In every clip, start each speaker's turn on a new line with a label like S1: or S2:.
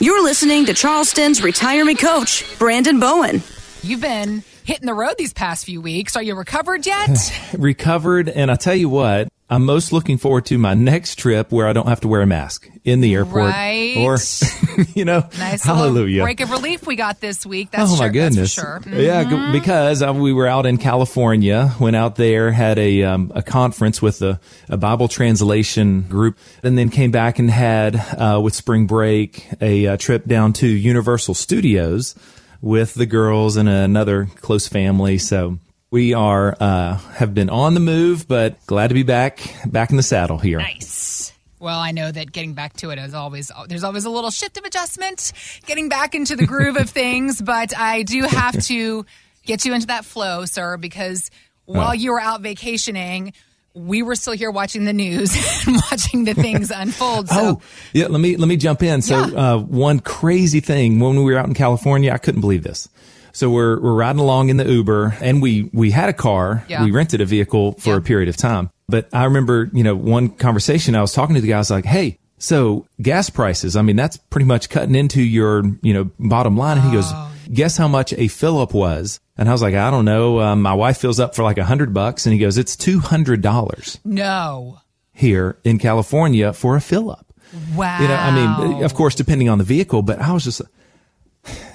S1: You're listening to Charleston's retirement coach, Brandon Bowen.
S2: You've been hitting the road these past few weeks. Are you recovered yet?
S3: recovered. And I tell you what, I'm most looking forward to my next trip where I don't have to wear a mask in the airport.
S2: Right.
S3: Or, you know,
S2: nice
S3: hallelujah.
S2: break of relief we got this week. That's
S3: oh
S2: sure,
S3: my goodness.
S2: sure. Mm-hmm.
S3: Yeah, because uh, we were out in California, went out there, had a, um, a conference with a, a, Bible translation group, and then came back and had, uh, with spring break, a, a trip down to Universal Studios with the girls and another close family. So we are uh, have been on the move, but glad to be back back in the saddle here.
S2: Nice. Well, I know that getting back to it is always there's always a little shift of adjustment, getting back into the groove of things. But I do have to get you into that flow, sir, because while oh. you were out vacationing, we were still here watching the news and watching the things unfold. So.
S3: Oh, yeah. Let me let me jump in. So, yeah. uh, one crazy thing when we were out in California, I couldn't believe this. So we're we're riding along in the Uber, and we we had a car. Yeah. We rented a vehicle for yeah. a period of time. But I remember, you know, one conversation I was talking to the guy. I was like, "Hey, so gas prices. I mean, that's pretty much cutting into your you know bottom line." And he goes, oh. "Guess how much a fill up was?" And I was like, "I don't know. Um, my wife fills up for like a hundred bucks." And he goes, "It's two hundred dollars."
S2: No.
S3: Here in California for a fill up.
S2: Wow.
S3: You know, I mean, of course, depending on the vehicle, but I was just,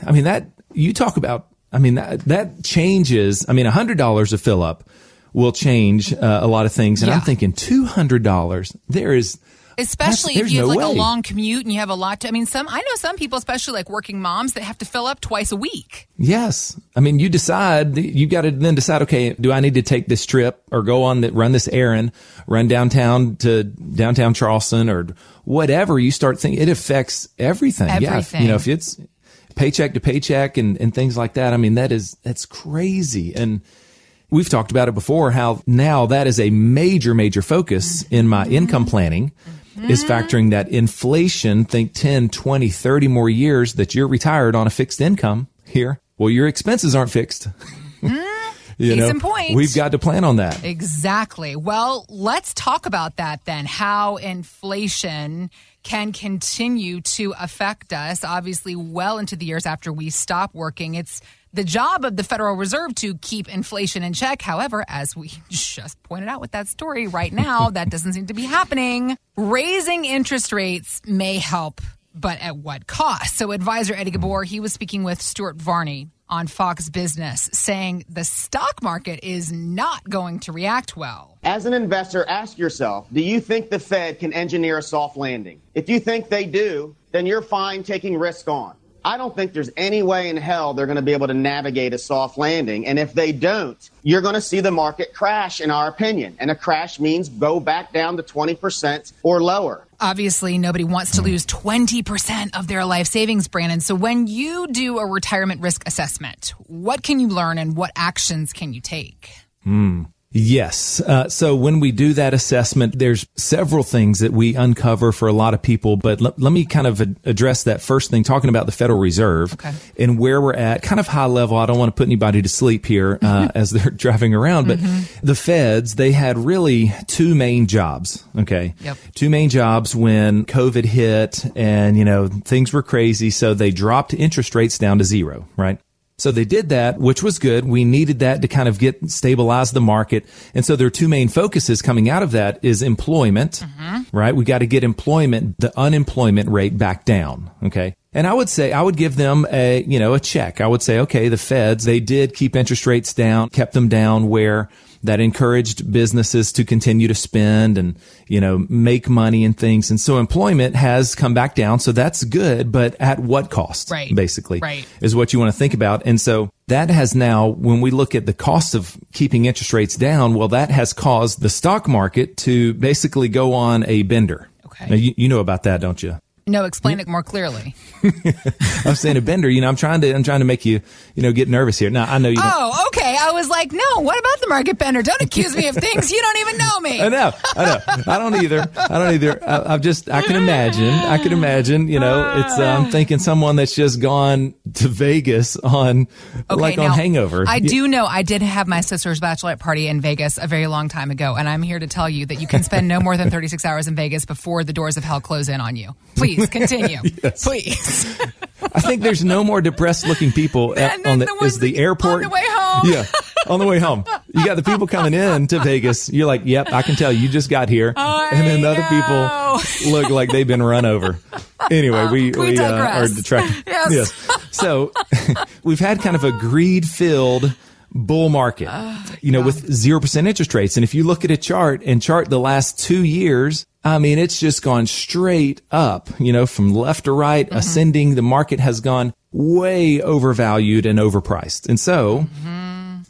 S3: I mean, that you talk about I mean, that, that changes. I mean, $100 a fill up will change uh, a lot of things. And yeah. I'm thinking $200, there is.
S2: Especially if you have no like way. a long commute and you have a lot to, I mean, some, I know some people, especially like working moms that have to fill up twice a week.
S3: Yes. I mean, you decide, you got to then decide, okay, do I need to take this trip or go on that, run this errand, run downtown to downtown Charleston or whatever you start thinking, it affects everything.
S2: Everything.
S3: Yeah. You know, if it's, paycheck to paycheck and, and things like that. I mean, that is, that's crazy. And we've talked about it before, how now that is a major, major focus in my mm-hmm. income planning is mm-hmm. factoring that inflation, think 10, 20, 30 more years that you're retired on a fixed income here. Well, your expenses aren't fixed. Mm-hmm.
S2: You Case know, in point.
S3: We've got to plan on that.
S2: Exactly. Well, let's talk about that then. How inflation can continue to affect us, obviously, well into the years after we stop working. It's the job of the Federal Reserve to keep inflation in check. However, as we just pointed out with that story right now, that doesn't seem to be happening. Raising interest rates may help, but at what cost? So, advisor Eddie Ghabour, he was speaking with Stuart Varney on Fox Business saying the stock market is not going to react well.
S4: As an investor, ask yourself do you think the Fed can engineer a soft landing? If you think they do, then you're fine taking risk on. I don't think there's any way in hell they're going to be able to navigate a soft landing. And if they don't, you're going to see the market crash, in our opinion. And a crash means go back down to 20% or lower.
S2: Obviously, nobody wants to lose 20% of their life savings, Brandon. So when you do a retirement risk assessment, what can you learn and what actions can you take?
S3: Hmm. Yes. Uh, so when we do that assessment, there's several things that we uncover for a lot of people. But l- let me kind of address that first thing, talking about the Federal Reserve okay. and where we're at, kind of high level. I don't want to put anybody to sleep here uh, as they're driving around, but mm-hmm. the Feds they had really two main jobs. Okay,
S2: yep.
S3: two main jobs when COVID hit, and you know things were crazy, so they dropped interest rates down to zero. Right. So they did that, which was good. We needed that to kind of get stabilize the market. And so there are two main focuses coming out of that is employment, mm-hmm. right? We got to get employment, the unemployment rate back down. Okay. And I would say, I would give them a, you know, a check. I would say, okay, the feds, they did keep interest rates down, kept them down where that encouraged businesses to continue to spend and, you know, make money and things. And so employment has come back down. So that's good, but at what cost?
S2: Right.
S3: Basically.
S2: Right.
S3: Is what you want to think about. And so that has now, when we look at the cost of keeping interest rates down, well, that has caused the stock market to basically go on a bender.
S2: Okay.
S3: Now, you, you know about that, don't you?
S2: No, explain it more clearly.
S3: I'm saying a bender. You know, I'm trying to I'm trying to make you you know get nervous here. Now I know you.
S2: Oh, okay. I was like, no, what about the market bender? Don't accuse me of things you don't even know me.
S3: I know, I know. I don't either. I don't either. I, I've just, I can imagine. I can imagine. You know, it's. Uh, I'm thinking someone that's just gone to Vegas on, like on Hangover.
S2: I do know I did have my sister's bachelorette party in Vegas a very long time ago, and I'm here to tell you that you can spend no more than 36 hours in Vegas before the doors of hell close in on you. Please continue. Please.
S3: I think there's no more depressed looking people at, on the,
S2: the
S3: is the
S2: on
S3: airport.
S2: the way home.
S3: Yeah, on the way home. You got the people coming in to Vegas. You're like, yep, I can tell you just got here.
S2: I
S3: and then the other
S2: know.
S3: people look like they've been run over. Anyway, we,
S2: We
S3: we, uh, are detracting.
S2: Yes.
S3: So we've had kind of a greed filled bull market, ah, you know, with 0% interest rates. And if you look at a chart and chart the last two years, I mean, it's just gone straight up, you know, from left to right, mm-hmm. ascending. The market has gone way overvalued and overpriced. And so mm-hmm.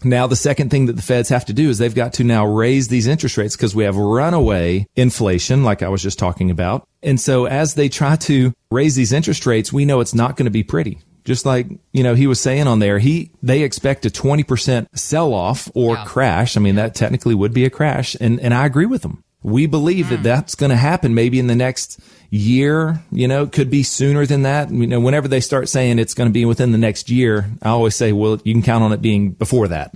S3: Now the second thing that the feds have to do is they've got to now raise these interest rates because we have runaway inflation, like I was just talking about. And so as they try to raise these interest rates, we know it's not going to be pretty. Just like, you know, he was saying on there, he, they expect a 20% sell off or
S2: Yeah.
S3: crash. I mean, that technically would be a crash. And, and I agree with them. We believe that that's going to happen maybe in the next year, you know, it could be sooner than that. You know, whenever they start saying it's going to be within the next year, I always say, well, you can count on it being before that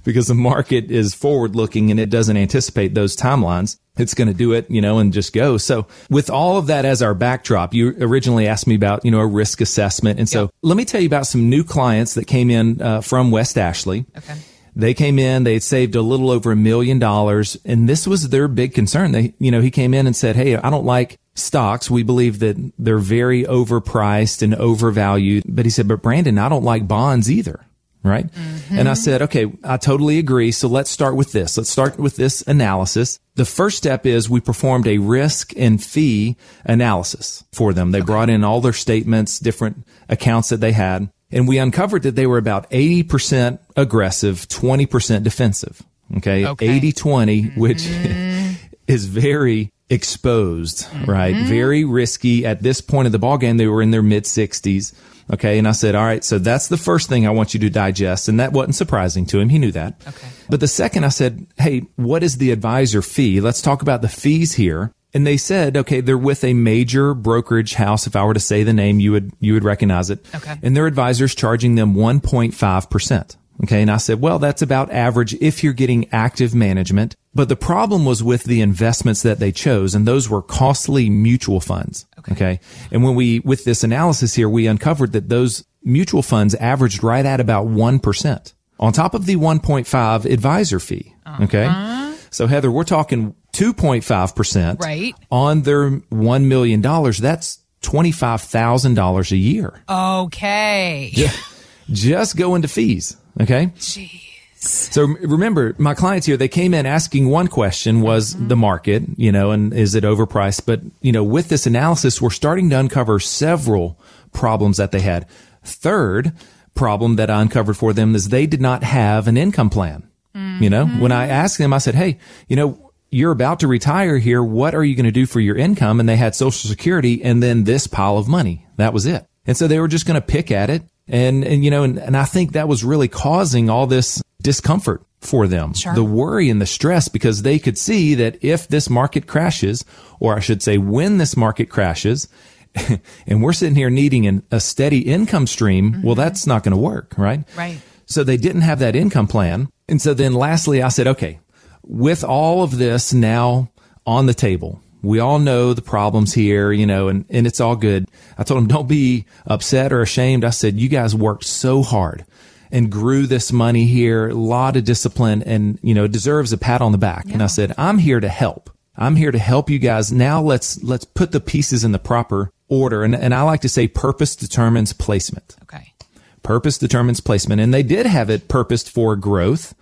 S3: because the market is forward looking and it doesn't anticipate those timelines. It's going to do it, you know, and just go. So with all of that as our backdrop, you originally asked me about, you know, a risk assessment. And so let me tell you about some new clients that came in uh, from West Ashley.
S2: Okay.
S3: They came in, they had saved a little over a million dollars, and this was their big concern. They, you know, he came in and said, Hey, I don't like stocks. We believe that they're very overpriced and overvalued. But he said, But Brandon, I don't like bonds either. Right. And I mm-hmm. said, okay, I totally agree. So let's start with this. Let's start with this analysis. The first step is we performed a risk and fee analysis for them. They brought in all their statements, different accounts that they had. And we uncovered that they were about 80% aggressive, 20% defensive. Okay.
S2: Okay.
S3: 80 20, mm-hmm. which is very exposed, mm-hmm. right? Very risky. At this point of the ball game, they were in their mid 60s. Okay. And I said, all right, so that's the first thing I want you to digest. And that wasn't surprising to him. He knew that.
S2: Okay.
S3: But the second I said, hey, what is the advisor fee? Let's talk about the fees here. And they said, okay, they're with a major brokerage house. If I were to say the name, you would, you would recognize it.
S2: Okay.
S3: And their advisor's charging them 1.5%. Okay. And I said, well, that's about average if you're getting active management. But the problem was with the investments that they chose, and those were costly mutual funds. Okay. And when we, with this analysis here, we uncovered that those mutual funds averaged right at about 1% on top of the 1.5 advisor fee. Uh-huh. Okay. So Heather, we're talking 2.5%
S2: Right.
S3: on their $1 million. That's $25,000 a year
S2: Okay. Yeah.
S3: just go into fees. Okay. Jeez. So remember, my clients here, they came in asking one question was mm-hmm. the market, you know, and is it overpriced? But, you know, with this analysis, we're starting to uncover several problems that they had. Third problem that I uncovered for them is they did not have an income plan. You know, when I mm-hmm. asked them, I said, Hey, you know, you're about to retire here. What are you going to do for your income? And they had social security and then this pile of money. That was it. And so they were just going to pick at it. And, and, you know, and, and I think that was really causing all this discomfort for them.
S2: Sure.
S3: The worry and the stress because they could see that if this market crashes, or I should say when this market crashes, and we're sitting here needing an, a steady income stream, well, mm-hmm. that's not going to work, right?
S2: Right.
S3: So they didn't have that income plan. And so then lastly, I said, okay, with all of this now on the table, we all know the problems here, you know, and, and it's all good. I told them, don't be upset or ashamed. I said, you guys worked so hard and grew this money here, a lot of discipline and, you know, deserves a pat on the back. And I said, I'm here to help. I'm here to help you guys. Now let's, let's put the pieces in the proper order. And, and I like to say purpose determines placement.
S2: Okay.
S3: Purpose determines placement. And they did have it purposed for growth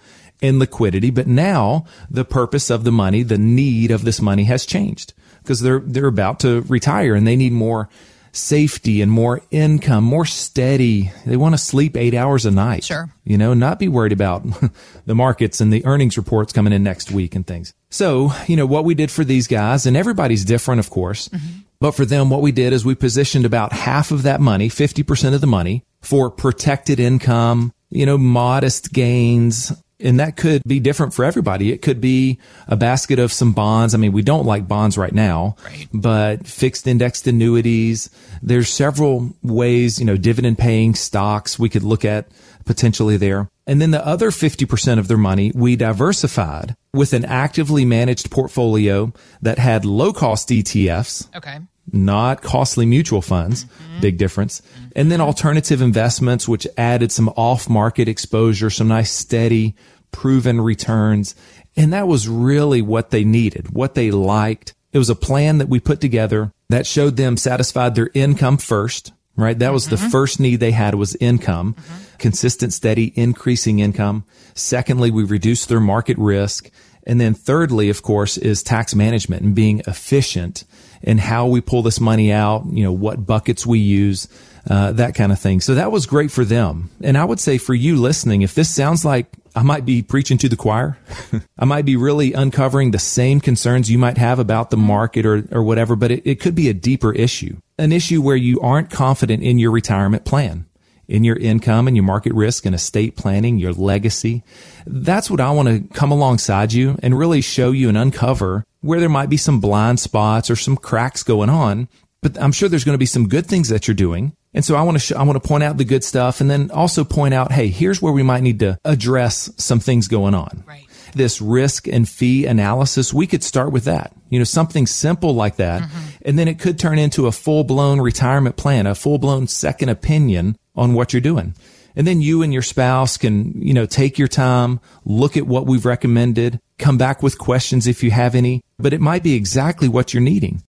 S3: and liquidity, but now the purpose of the money, the need of this money has changed because they're, they're about to retire and they need more safety and more income, more steady. They want to sleep eight hours a night.
S2: Sure.
S3: You know, not be worried about the markets and the earnings reports coming in next week and things. So, you know, what we did for these guys and everybody's different, of course. Mm-hmm. But for them, what we did is we positioned about half of that money, 50% of the money for protected income, you know, modest gains. And that could be different for everybody. It could be a basket of some bonds. I mean, we don't like bonds right now,
S2: Right.
S3: but fixed indexed annuities. There's several ways, you know, dividend paying stocks we could look at potentially there. And then the other 50% of their money we diversified with an actively managed portfolio that had low cost ETFs
S2: Okay.
S3: Not costly mutual funds. Mm-hmm. Big difference. And then alternative investments, which added some off market exposure, some nice steady proven returns. And that was really what they needed, what they liked. It was a plan that we put together that showed them satisfied their income first, right? That was the mm-hmm. first need they had was income, mm-hmm. consistent, steady, increasing income. Secondly, we reduced their market risk. And then thirdly, of course, is tax management and being efficient in how we pull this money out, you know, what buckets we use, uh, that kind of thing. So that was great for them. And I would say for you listening, if this sounds like I might be preaching to the choir, I might be really uncovering the same concerns you might have about the market or, or whatever, but it, it could be a deeper issue, an issue where you aren't confident in your retirement plan in your income and your market risk and estate planning, your legacy. That's what I want to come alongside you and really show you and uncover where there might be some blind spots or some cracks going on. But I'm sure there's going to be some good things that you're doing. And so I want to, sh- I want to point out the good stuff and then also point out, hey, here's where we might need to address some things going on
S2: Right.
S3: this risk and fee analysis, we could start with that. You know, something simple like that. Mm-hmm. And then it could turn into a full blown retirement plan, a full blown second opinion on what you're doing. And then you and your spouse can, you know, take your time, look at what we've recommended, come back with questions if you have any, but it might be exactly what you're needing.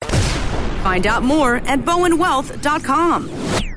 S1: Find out more at bowenwealth.com.